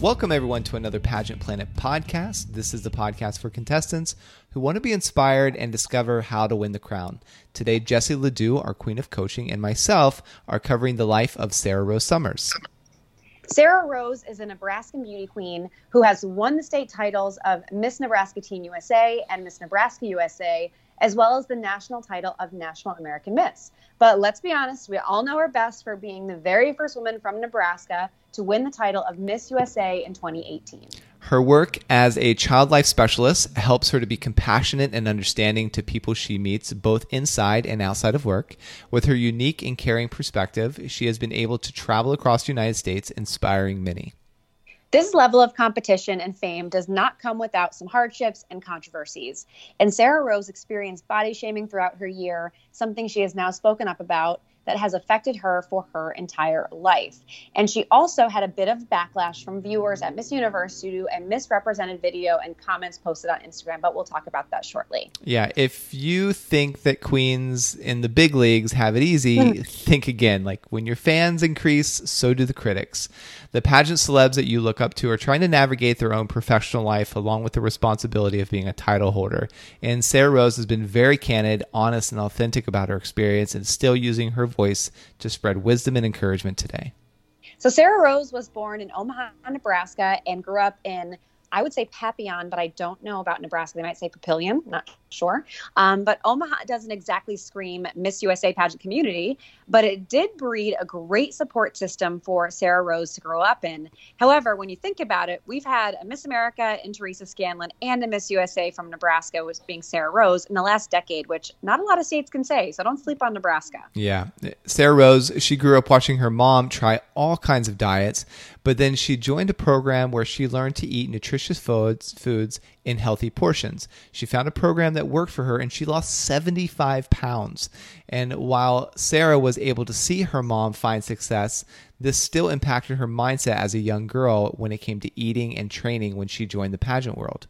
Welcome, everyone, to another Pageant Planet podcast. This is the podcast for contestants who want to be inspired and discover how to win the crown. Today, Jessie Ledoux, our queen of coaching, and myself are covering the life of Sarah Rose Summers. Sarah Rose is a Nebraskan beauty queen who has won the state titles of Miss Nebraska Teen USA and Miss Nebraska USA, as well as the national title of National American Miss. But let's be honest, we all know her best for being the very first woman from Nebraska to win the title of Miss USA in 2018. Her work as a child life specialist helps her to be compassionate and understanding to people she meets both inside and outside of work. With her unique and caring perspective, she has been able to travel across the United States, inspiring many. This level of competition and fame does not come without some hardships and controversies. And Sarah Rose experienced body shaming throughout her year, something she has now spoken up about that has affected her for her entire life. And she also had a bit of backlash from viewers at Miss Universe due to a misrepresented video and comments posted on Instagram, but we'll talk about that shortly. Yeah, if you think that queens in the big leagues have it easy, think again. Like when your fans increase, so do the critics. The pageant celebs that you look up to are trying to navigate their own professional life along with the responsibility of being a title holder. And Sarah Rose has been very candid, honest, and authentic about her experience and still using her voice to spread wisdom and encouragement today. So, Sarah Rose was born in Omaha, Nebraska, and grew up in I would say Papillion, but I don't know about Nebraska. They might say Papillion, not sure. Um, but Omaha doesn't exactly scream Miss USA pageant community, but it did breed a great support system for Sarah Rose to grow up in. However, when you think about it, we've had a Miss America in Teresa Scanlan and a Miss USA from Nebraska, was being Sarah Rose in the last decade, which not a lot of states can say. So don't sleep on Nebraska. Yeah. Sarah Rose, she grew up watching her mom try all kinds of diets, but then she joined a program where she learned to eat nutritious foods, foods in healthy portions. She found a program that worked for her and she lost 75 pounds. And while Sarah was able to see her mom find success, this still impacted her mindset as a young girl when it came to eating and training when she joined the pageant world.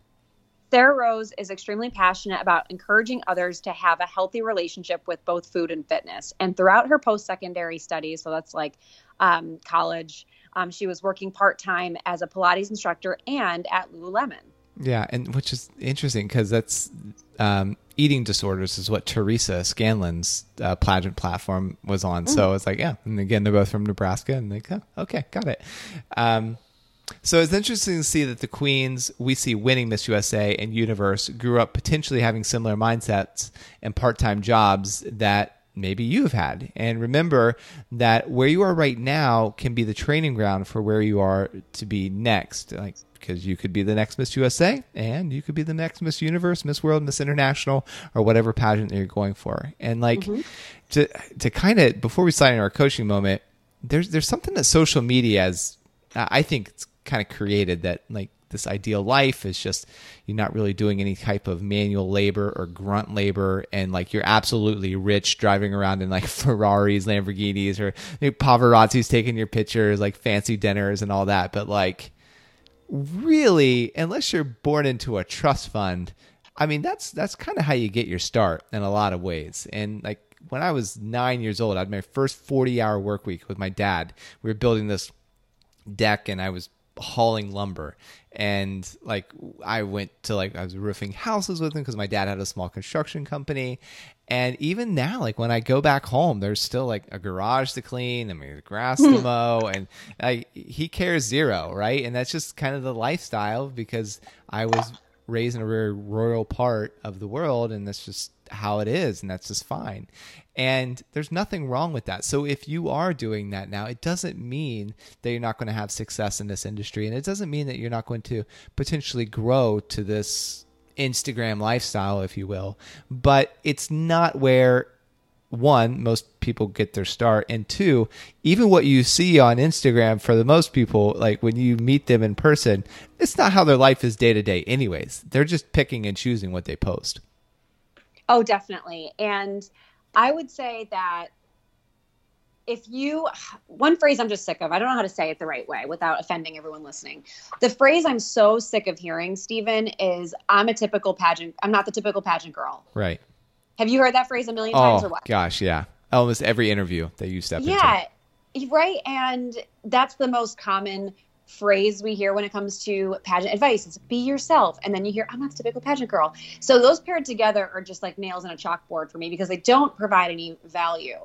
Sarah Rose is extremely passionate about encouraging others to have a healthy relationship with both food and fitness. And throughout her post secondary studies, so that's like um, college, um, she was working part time as a Pilates instructor and at Lululemon. Yeah, and which is interesting because that's um, eating disorders is what Teresa Scanlan's uh, pageant platform was on. Mm. So it's like, yeah, and again, they're both from Nebraska, and they go, okay, got it. Um, so it's interesting to see that the queens we see winning Miss USA and Universe grew up potentially having similar mindsets and part-time jobs that maybe you've had. And remember that where you are right now can be the training ground for where you are to be next. Like because you could be the next Miss USA and you could be the next Miss Universe, Miss World, Miss International, or whatever pageant that you're going for. And like mm-hmm. to to kind of before we sign in our coaching moment, there's there's something that social media has I think it's kind of created that like this ideal life is just you're not really doing any type of manual labor or grunt labor and like you're absolutely rich driving around in like Ferraris, Lamborghinis or paparazzi's taking your pictures, like fancy dinners and all that. But like really, unless you're born into a trust fund, I mean that's that's kind of how you get your start in a lot of ways. And like when I was nine years old, I had my first 40 hour work week with my dad. We were building this deck and I was hauling lumber and like i went to like i was roofing houses with him because my dad had a small construction company and even now like when i go back home there's still like a garage to clean and the grass to mow and like he cares zero right and that's just kind of the lifestyle because i was raised in a very rural part of the world and that's just how it is and that's just fine and there's nothing wrong with that. So if you are doing that now, it doesn't mean that you're not going to have success in this industry. And it doesn't mean that you're not going to potentially grow to this Instagram lifestyle, if you will. But it's not where one, most people get their start, and two, even what you see on Instagram for the most people, like when you meet them in person, it's not how their life is day to day, anyways. They're just picking and choosing what they post. Oh, definitely. And I would say that if you one phrase I'm just sick of. I don't know how to say it the right way without offending everyone listening. The phrase I'm so sick of hearing, Stephen, is I'm a typical pageant. I'm not the typical pageant girl. Right. Have you heard that phrase a million times Oh or what? gosh, yeah. Almost every interview that you step into. Yeah, right. And that's the most common phrase we hear when it comes to pageant advice is be yourself. And then you hear, I'm not the typical pageant girl. So those paired together are just like nails in a chalkboard for me because they don't provide any value.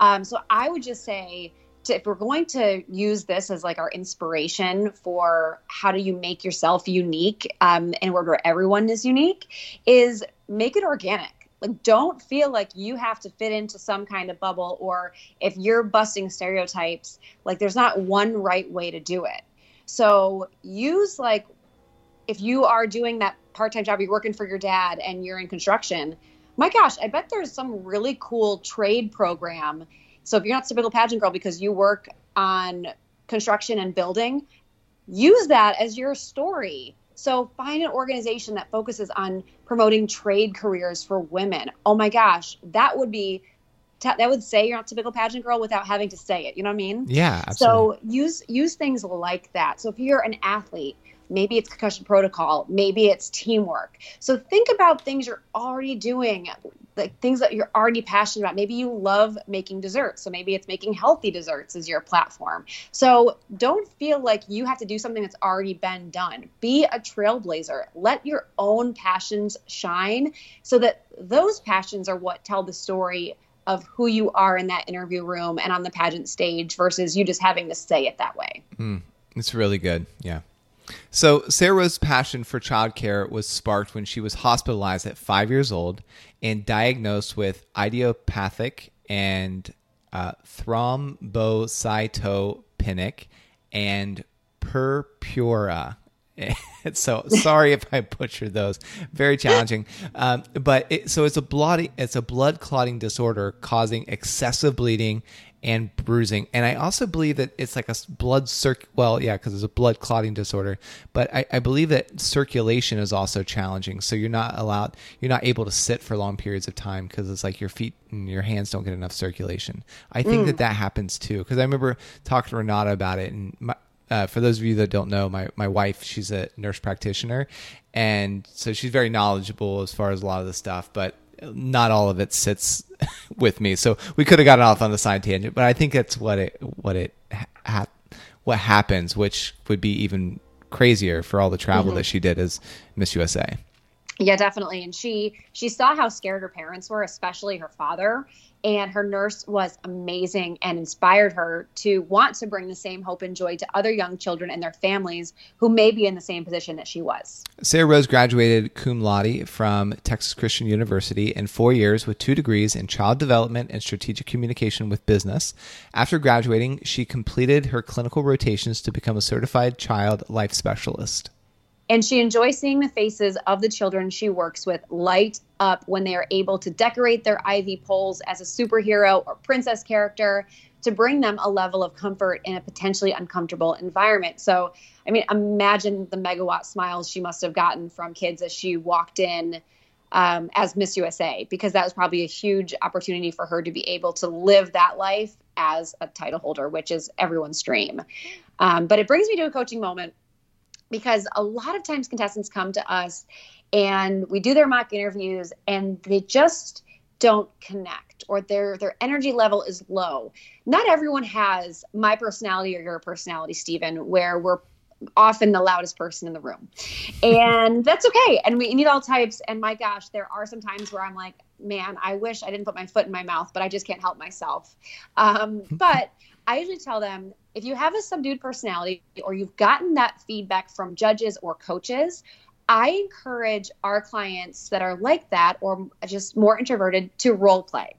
Um, so I would just say, to, if we're going to use this as like our inspiration for how do you make yourself unique um, in a world where everyone is unique, is make it organic like don't feel like you have to fit into some kind of bubble or if you're busting stereotypes like there's not one right way to do it so use like if you are doing that part-time job you're working for your dad and you're in construction my gosh i bet there's some really cool trade program so if you're not typical pageant girl because you work on construction and building use that as your story so find an organization that focuses on promoting trade careers for women. Oh my gosh, that would be that would say you're not a typical pageant girl without having to say it. You know what I mean? Yeah. Absolutely. So use use things like that. So if you're an athlete, maybe it's concussion protocol, maybe it's teamwork. So think about things you're already doing like things that you're already passionate about. Maybe you love making desserts. So maybe it's making healthy desserts as your platform. So don't feel like you have to do something that's already been done. Be a trailblazer. Let your own passions shine so that those passions are what tell the story of who you are in that interview room and on the pageant stage versus you just having to say it that way. Mm, it's really good. Yeah. So, Sarah's passion for childcare was sparked when she was hospitalized at five years old and diagnosed with idiopathic and uh, thrombocytopenic and purpura. so sorry if I butchered those. Very challenging. Um, but it, so it's a blood it's a blood clotting disorder causing excessive bleeding and bruising. And I also believe that it's like a blood circ. Well, yeah, because it's a blood clotting disorder. But I, I, believe that circulation is also challenging. So you're not allowed, you're not able to sit for long periods of time because it's like your feet and your hands don't get enough circulation. I think mm. that that happens too. Because I remember talking to Renata about it, and my, uh, for those of you that don't know, my, my wife, she's a nurse practitioner. And so she's very knowledgeable as far as a lot of the stuff. But not all of it sits with me. So we could have gotten off on the side tangent, but I think that's what it what it ha- what happens, which would be even crazier for all the travel mm-hmm. that she did as Miss USA. Yeah, definitely. And she she saw how scared her parents were, especially her father, and her nurse was amazing and inspired her to want to bring the same hope and joy to other young children and their families who may be in the same position that she was. Sarah Rose graduated cum laude from Texas Christian University in four years with two degrees in child development and strategic communication with business. After graduating, she completed her clinical rotations to become a certified child life specialist. And she enjoys seeing the faces of the children she works with light up when they are able to decorate their IV poles as a superhero or princess character to bring them a level of comfort in a potentially uncomfortable environment. So, I mean, imagine the megawatt smiles she must have gotten from kids as she walked in um, as Miss USA, because that was probably a huge opportunity for her to be able to live that life as a title holder, which is everyone's dream. Um, but it brings me to a coaching moment because a lot of times contestants come to us and we do their mock interviews and they just don't connect or their their energy level is low. Not everyone has my personality or your personality, Stephen, where we're often the loudest person in the room. And that's okay. And we need all types. And my gosh, there are some times where I'm like, man, I wish I didn't put my foot in my mouth, but I just can't help myself. Um, but I usually tell them if you have a subdued personality or you've gotten that feedback from judges or coaches, I encourage our clients that are like that or just more introverted to role play.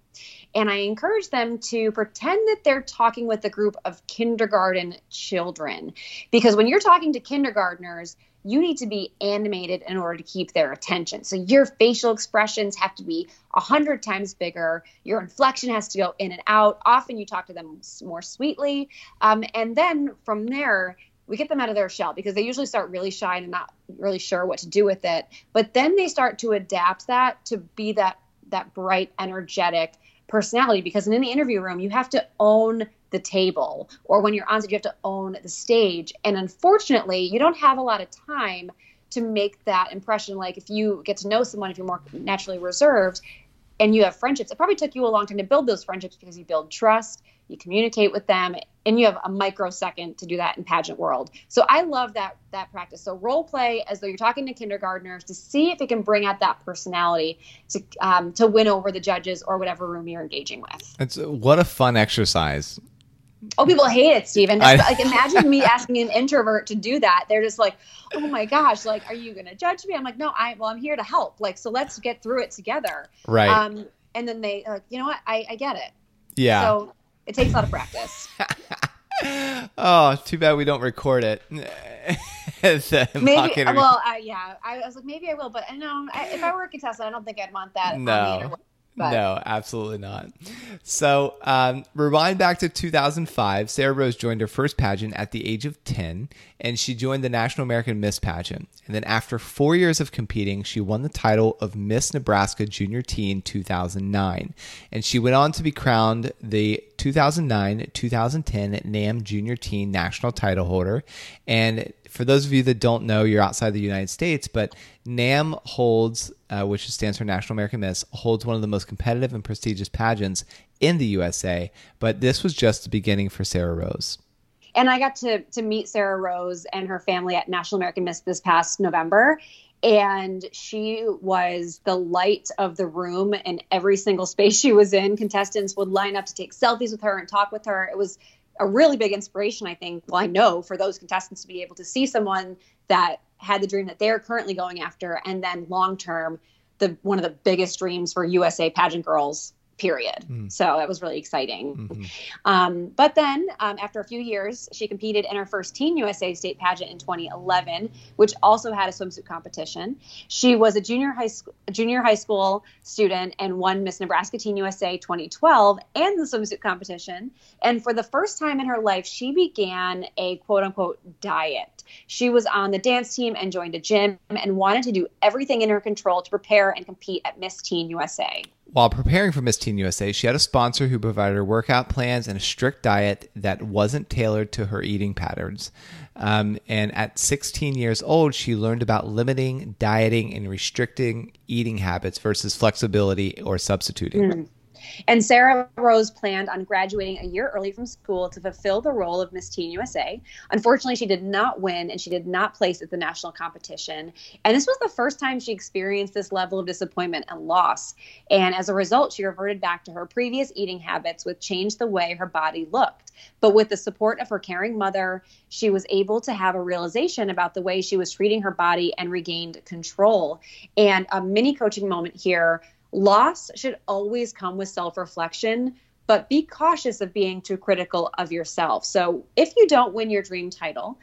And I encourage them to pretend that they're talking with a group of kindergarten children. Because when you're talking to kindergartners, you need to be animated in order to keep their attention. So your facial expressions have to be a hundred times bigger. Your inflection has to go in and out. Often you talk to them more sweetly, um, and then from there we get them out of their shell because they usually start really shy and not really sure what to do with it. But then they start to adapt that to be that that bright, energetic personality because in the interview room you have to own the table or when you're on stage you have to own the stage. And unfortunately you don't have a lot of time to make that impression. Like if you get to know someone if you're more naturally reserved and you have friendships it probably took you a long time to build those friendships because you build trust you communicate with them and you have a microsecond to do that in pageant world. So i love that that practice. So role play as though you're talking to kindergartners to see if it can bring out that personality to um, to win over the judges or whatever room you're engaging with. It's what a fun exercise. Oh, people hate it, Steven. I- like, imagine me asking an introvert to do that. They're just like, "Oh my gosh, like, are you going to judge me?" I'm like, "No, I well, I'm here to help. Like, so let's get through it together." Right. Um, and then they like, you know what? I, I get it. yeah. So it takes a lot of practice. oh, too bad we don't record it. Maybe. Well, I, yeah. I was like, maybe I will, but I know I, if I were a contestant, I don't think I'd want that. No. But- No, absolutely not. So, um, rewind back to 2005. Sarah Rose joined her first pageant at the age of 10, and she joined the National American Miss pageant. And then, after four years of competing, she won the title of Miss Nebraska Junior Teen 2009. And she went on to be crowned the 2009 2010 NAM Junior Teen National title holder. And for those of you that don't know, you're outside the United States, but NAM holds, uh, which stands for National American Miss, holds one of the most competitive and prestigious pageants in the USA. But this was just the beginning for Sarah Rose. and I got to to meet Sarah Rose and her family at National American Miss this past November. And she was the light of the room in every single space she was in. Contestants would line up to take selfies with her and talk with her. It was a really big inspiration, I think. Well, I know for those contestants to be able to see someone that had the dream that they're currently going after, and then long term, the one of the biggest dreams for USA pageant girls. Period. So that was really exciting. Um, but then, um, after a few years, she competed in her first Teen USA state pageant in 2011, which also had a swimsuit competition. She was a junior high school junior high school student and won Miss Nebraska Teen USA 2012 and the swimsuit competition. And for the first time in her life, she began a quote unquote diet. She was on the dance team and joined a gym and wanted to do everything in her control to prepare and compete at Miss Teen USA. While preparing for Miss Teen USA, she had a sponsor who provided her workout plans and a strict diet that wasn't tailored to her eating patterns. Um, and at 16 years old, she learned about limiting, dieting, and restricting eating habits versus flexibility or substituting. And Sarah Rose planned on graduating a year early from school to fulfill the role of Miss Teen USA. Unfortunately, she did not win and she did not place at the national competition. And this was the first time she experienced this level of disappointment and loss. And as a result, she reverted back to her previous eating habits, which changed the way her body looked. But with the support of her caring mother, she was able to have a realization about the way she was treating her body and regained control. And a mini coaching moment here loss should always come with self reflection, but be cautious of being too critical of yourself. So if you don't win your dream title,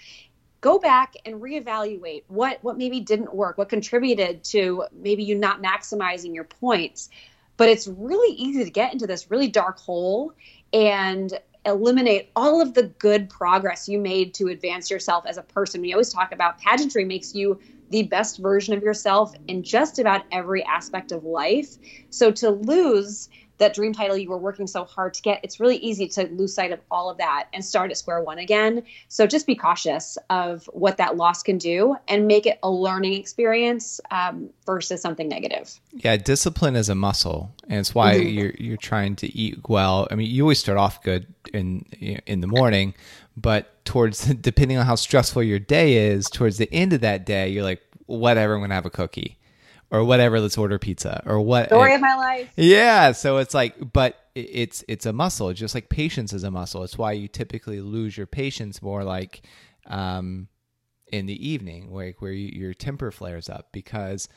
go back and reevaluate what what maybe didn't work, what contributed to maybe you not maximizing your points. But it's really easy to get into this really dark hole and eliminate all of the good progress you made to advance yourself as a person. We always talk about pageantry makes you the best version of yourself in just about every aspect of life. So to lose that dream title you were working so hard to get, it's really easy to lose sight of all of that and start at square one again. So just be cautious of what that loss can do and make it a learning experience um, versus something negative. Yeah, discipline is a muscle, and it's why you're you're trying to eat well. I mean, you always start off good in in the morning, but towards depending on how stressful your day is, towards the end of that day, you're like, whatever, I'm gonna have a cookie, or whatever, let's order pizza, or what. Story of my life. Yeah, so it's like, but it's it's a muscle, just like patience is a muscle. It's why you typically lose your patience more like um, in the evening, like where you, your temper flares up because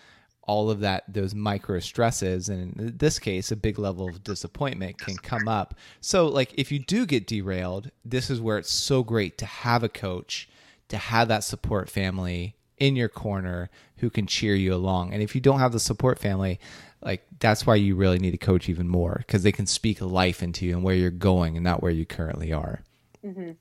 all of that those micro stresses and in this case a big level of disappointment can come up. So like if you do get derailed this is where it's so great to have a coach to have that support family in your corner who can cheer you along. And if you don't have the support family like that's why you really need a coach even more because they can speak life into you and where you're going and not where you currently are mm-hmm.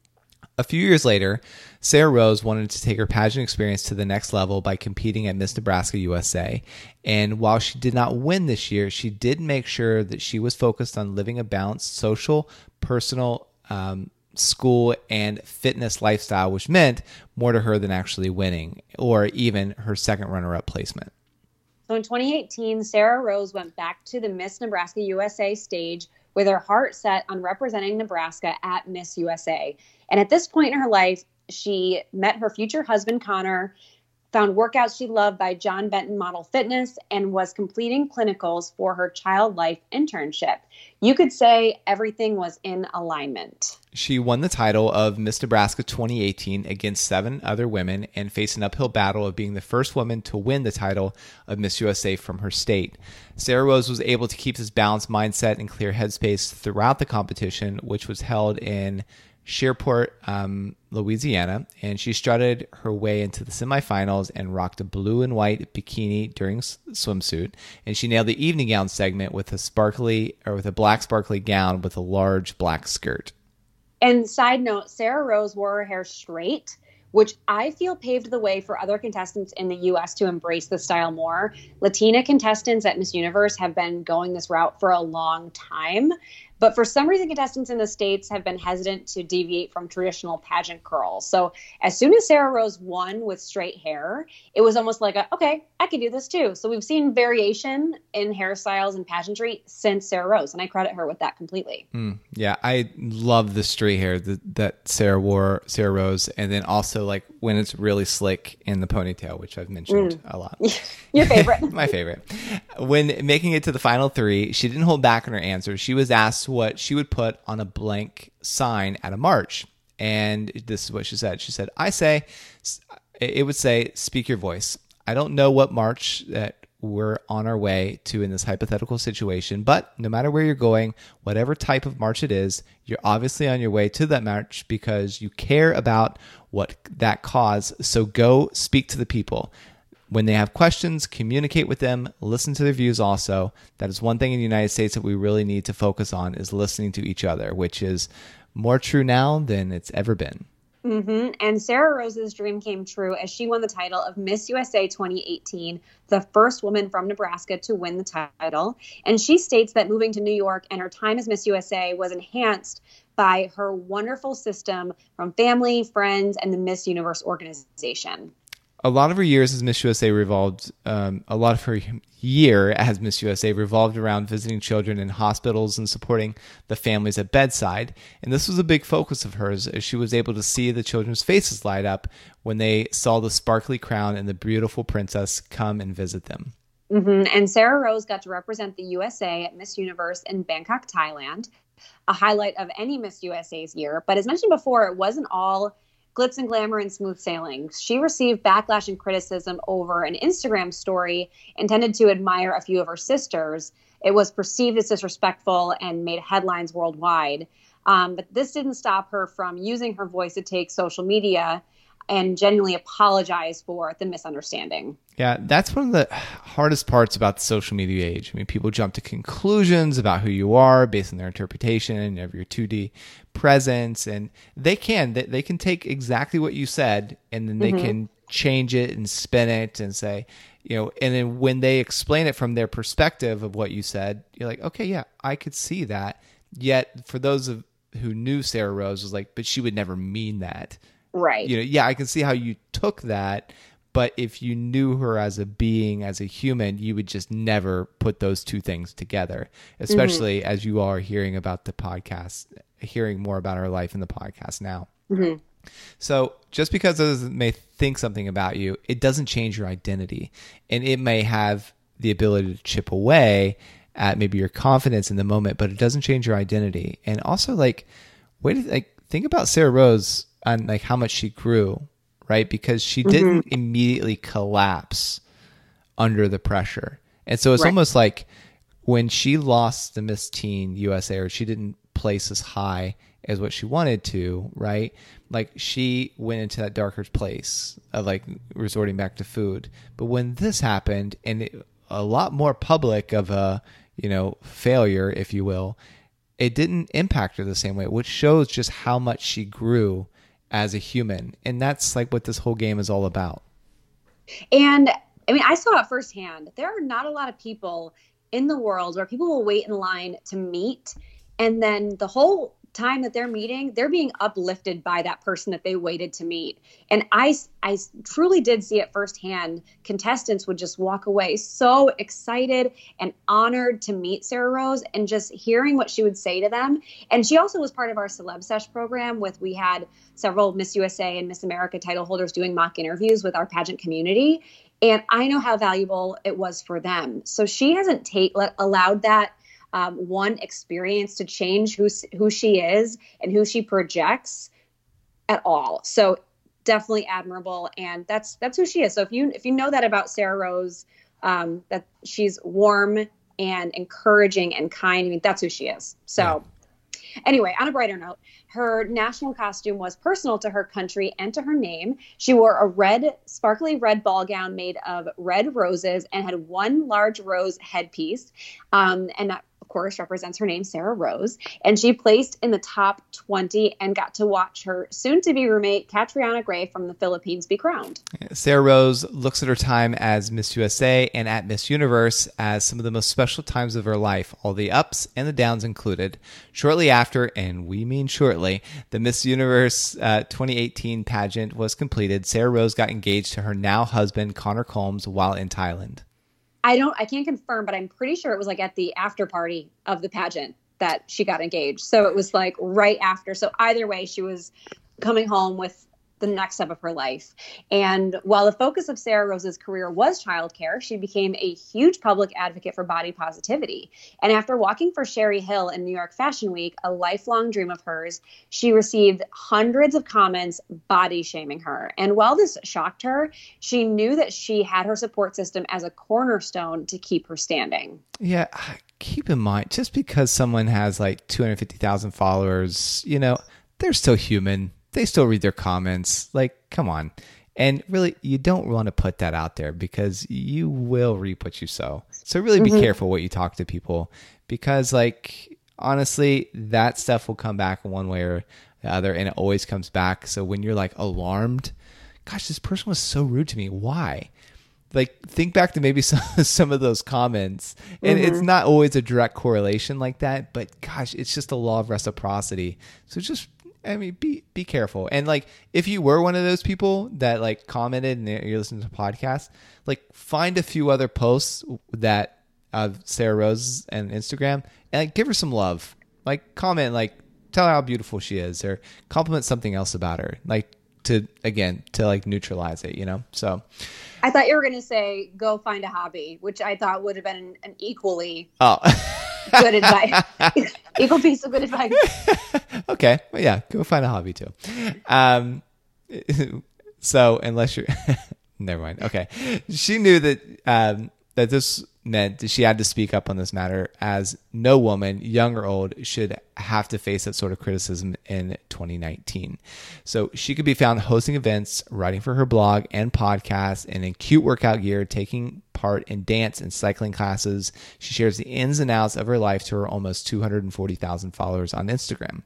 A few years later, Sarah Rose wanted to take her pageant experience to the next level by competing at Miss Nebraska USA. And while she did not win this year, she did make sure that she was focused on living a balanced social, personal, um, school, and fitness lifestyle, which meant more to her than actually winning or even her second runner up placement. So in 2018, Sarah Rose went back to the Miss Nebraska USA stage with her heart set on representing Nebraska at Miss USA. And at this point in her life, she met her future husband, Connor, found workouts she loved by John Benton Model Fitness, and was completing clinicals for her child life internship. You could say everything was in alignment. She won the title of Miss Nebraska 2018 against seven other women and faced an uphill battle of being the first woman to win the title of Miss USA from her state. Sarah Rose was able to keep this balanced mindset and clear headspace throughout the competition, which was held in Shreveport, um, Louisiana, and she strutted her way into the semifinals and rocked a blue and white bikini during s- swimsuit. And she nailed the evening gown segment with a sparkly or with a black sparkly gown with a large black skirt. And side note, Sarah Rose wore her hair straight, which I feel paved the way for other contestants in the US to embrace the style more. Latina contestants at Miss Universe have been going this route for a long time. But for some reason, contestants in the States have been hesitant to deviate from traditional pageant curls. So as soon as Sarah Rose won with straight hair, it was almost like, a, okay, I could do this too. So we've seen variation in hairstyles and pageantry since Sarah Rose, and I credit her with that completely. Mm, yeah, I love the straight hair that, that Sarah wore, Sarah Rose, and then also like when it's really slick in the ponytail, which I've mentioned mm. a lot. Your favorite. My favorite. When making it to the final three, she didn't hold back on her answers. She was asked what she would put on a blank sign at a march. And this is what she said. She said, I say, it would say, speak your voice. I don't know what march that we're on our way to in this hypothetical situation, but no matter where you're going, whatever type of march it is, you're obviously on your way to that march because you care about what that cause. So go speak to the people. When they have questions, communicate with them, listen to their views also. That is one thing in the United States that we really need to focus on is listening to each other, which is more true now than it's ever been. Mm-hmm. And Sarah Rose's dream came true as she won the title of Miss USA 2018, the first woman from Nebraska to win the title. And she states that moving to New York and her time as Miss USA was enhanced by her wonderful system from family, friends, and the Miss Universe organization a lot of her years as Miss USA revolved, um, a lot of her year as Miss USA revolved around visiting children in hospitals and supporting the families at bedside. And this was a big focus of hers as she was able to see the children's faces light up when they saw the sparkly crown and the beautiful princess come and visit them. Mm-hmm. And Sarah Rose got to represent the USA at Miss Universe in Bangkok, Thailand, a highlight of any Miss USA's year. But as mentioned before, it wasn't all glitz and glamour and smooth sailing. She received backlash and criticism over an Instagram story intended to admire a few of her sisters. It was perceived as disrespectful and made headlines worldwide. Um, but this didn't stop her from using her voice to take social media and genuinely apologize for the misunderstanding. Yeah, that's one of the hardest parts about the social media age. I mean, people jump to conclusions about who you are based on their interpretation of your 2D presence, and they can they, they can take exactly what you said and then they mm-hmm. can change it and spin it and say, you know, and then when they explain it from their perspective of what you said, you're like, okay, yeah, I could see that. Yet for those of who knew Sarah Rose was like, but she would never mean that Right. You know, yeah, I can see how you took that, but if you knew her as a being, as a human, you would just never put those two things together, especially mm-hmm. as you are hearing about the podcast, hearing more about her life in the podcast now. Mm-hmm. So just because others may think something about you, it doesn't change your identity. And it may have the ability to chip away at maybe your confidence in the moment, but it doesn't change your identity. And also like wait like think about Sarah Rose on like how much she grew, right? Because she mm-hmm. didn't immediately collapse under the pressure. And so it's right. almost like when she lost the Miss Teen USA or she didn't place as high as what she wanted to, right? Like she went into that darker place of like resorting back to food. But when this happened and it, a lot more public of a, you know, failure, if you will, it didn't impact her the same way, which shows just how much she grew as a human. And that's like what this whole game is all about. And I mean, I saw it firsthand. There are not a lot of people in the world where people will wait in line to meet and then the whole time that they're meeting they're being uplifted by that person that they waited to meet. And i i truly did see it firsthand. Contestants would just walk away so excited and honored to meet sarah rose and just hearing what she would say to them. And she also was part of our celeb sesh program with we had several miss usa and miss america title holders doing mock interviews with our pageant community. And i know how valuable it was for them. So she hasn't take let, allowed that um, one experience to change who who she is and who she projects at all. So definitely admirable, and that's that's who she is. So if you if you know that about Sarah Rose, um, that she's warm and encouraging and kind. I mean, that's who she is. So. Yeah. Anyway, on a brighter note, her national costume was personal to her country and to her name. She wore a red, sparkly red ball gown made of red roses and had one large rose headpiece. Um, and that of course, represents her name, Sarah Rose. And she placed in the top 20 and got to watch her soon to be roommate, Catriona Gray from the Philippines, be crowned. Sarah Rose looks at her time as Miss USA and at Miss Universe as some of the most special times of her life, all the ups and the downs included. Shortly after, and we mean shortly, the Miss Universe uh, 2018 pageant was completed, Sarah Rose got engaged to her now husband, Connor Combs, while in Thailand. I don't I can't confirm, but I'm pretty sure it was like at the after party of the pageant that she got engaged. So it was like right after. So either way, she was coming home with the next step of her life. And while the focus of Sarah Rose's career was childcare, she became a huge public advocate for body positivity. And after walking for Sherri Hill in New York Fashion Week, a lifelong dream of hers, she received hundreds of comments body shaming her. And while this shocked her, she knew that she had her support system as a cornerstone to keep her standing. Yeah, keep in mind just because someone has like 250,000 followers, you know, they're still human they still read their comments. Like, come on. And really, you don't want to put that out there because you will reap what you sow. So really be mm-hmm. careful what you talk to people because, like, honestly, that stuff will come back one way or the other and it always comes back. So when you're like alarmed, gosh, this person was so rude to me. Why? Like, think back to maybe some, some of those comments. And mm-hmm. it's not always a direct correlation like that, but gosh, it's just a law of reciprocity. So just I mean, be be careful. And like, if you were one of those people that like commented and you're listening to podcasts, like find a few other posts that of Sarah Rose and Instagram and like give her some love. Like comment, like tell her how beautiful she is, or compliment something else about her. Like to again to like neutralize it, you know. So I thought you were gonna say go find a hobby, which I thought would have been an equally oh. good advice. Equal piece of good advice. okay. Well, yeah, go find a hobby too. Um, so unless you're, never mind. Okay. She knew that, um, that this meant she had to speak up on this matter as no woman, young or old, should have to face that sort of criticism in 2019. So she could be found hosting events, writing for her blog and podcast, and in cute workout gear, taking part in dance and cycling classes. She shares the ins and outs of her life to her almost 240,000 followers on Instagram.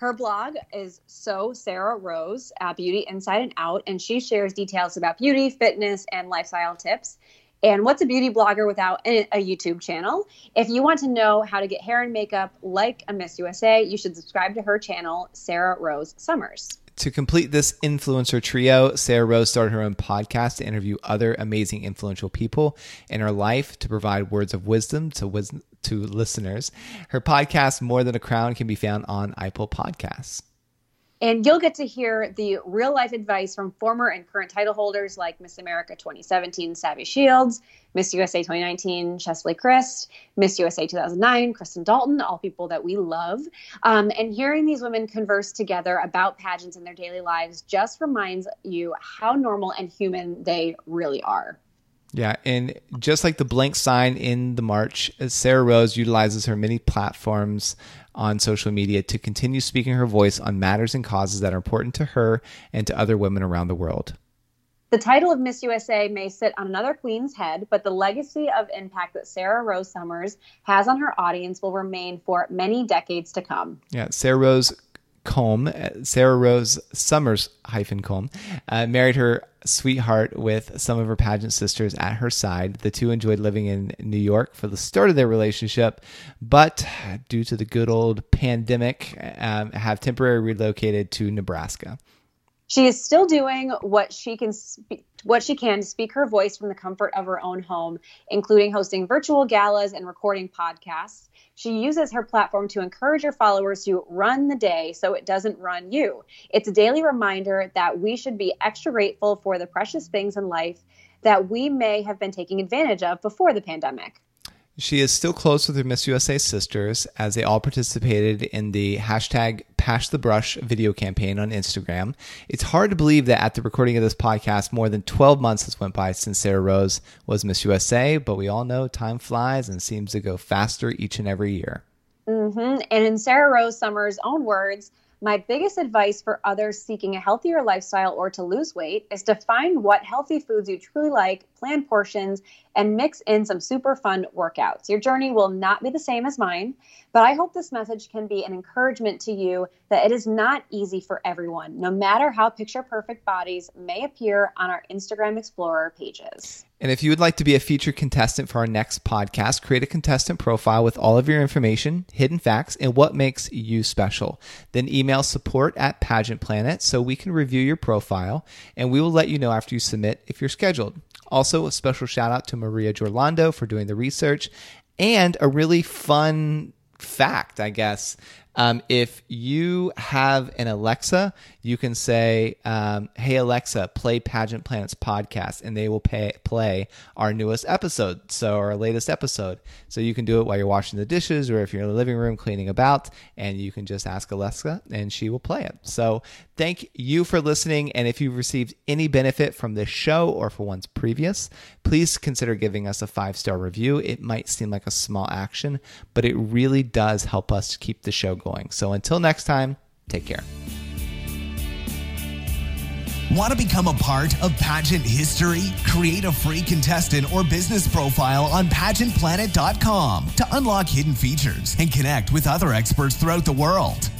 Her blog is So Sarah Rose, uh, Beauty Inside and Out, and she shares details about beauty, fitness, and lifestyle tips. And what's a beauty blogger without a, YouTube channel? If you want to know how to get hair and makeup like a Miss USA, you should subscribe to her channel, Sarah Rose Summers. To complete this influencer trio, Sarah Rose started her own podcast to interview other amazing influential people in her life to provide words of wisdom to to listeners. Her podcast, More Than a Crown, can be found on Apple Podcasts. And you'll get to hear the real life advice from former and current title holders like Miss America 2017, Savvy Shields, Miss USA 2019, Cheslie Kryst, Miss USA 2009, Kristen Dalton, all people that we love. Um, and hearing these women converse together about pageants in their daily lives just reminds you how normal and human they really are. Yeah, and just like the blank sign in the march, Sarah Rose utilizes her many platforms on social media to continue speaking her voice on matters and causes that are important to her and to other women around the world. The title of Miss USA may sit on another queen's head, but the legacy of impact that Sarah Rose Summers has on her audience will remain for many decades to come. Yeah, Sarah Rose Combe, uh, Sarah Rose Summers hyphen Combe, uh, married her sweetheart with some of her pageant sisters at her side. The two enjoyed living in New York for the start of their relationship, but due to the good old pandemic, um, have temporarily relocated to Nebraska. She is still doing what she can speak, what she can to speak her voice from the comfort of her own home, including hosting virtual galas and recording podcasts. She uses her platform to encourage her followers to run the day so it doesn't run you. It's a daily reminder that we should be extra grateful for the precious things in life that we may have been taking advantage of before the pandemic. She is still close with her Miss USA sisters as they all participated in the hashtag Pass the Brush video campaign on Instagram. It's hard to believe that at the recording of this podcast, more than 12 months has went by since Sarah Rose was Miss USA, but we all know time flies and seems to go faster each and every year. Mm-hmm. And in Sarah Rose Summers' own words, my biggest advice for others seeking a healthier lifestyle or to lose weight is to find what healthy foods you truly like, plan portions, and mix in some super fun workouts. Your journey will not be the same as mine, but I hope this message can be an encouragement to you that it is not easy for everyone, no matter how picture perfect bodies may appear on our Instagram Explorer pages. And if you would like to be a featured contestant for our next podcast, create a contestant profile with all of your information, hidden facts, and what makes you special. Then email support at Pageant Planet so we can review your profile and we will let you know after you submit if you're scheduled. Also, a special shout out to Maria Giorlando for doing the research and a really fun fact, I guess. Um, if you have an Alexa, you can say, um, "Hey Alexa, play Pageant Planets podcast," and they will pay, play our newest episode, so our latest episode. So you can do it while you're washing the dishes, or if you're in the living room cleaning about, and you can just ask Alexa, and she will play it. So thank you for listening, and if you've received any benefit from this show or for ones previous, please consider giving us a five star review. It might seem like a small action, but it really does help us keep the show going. So until next time, take care. Want to become a part of pageant history? Create a free contestant or business profile on pageantplanet.com to unlock hidden features and connect with other experts throughout the world.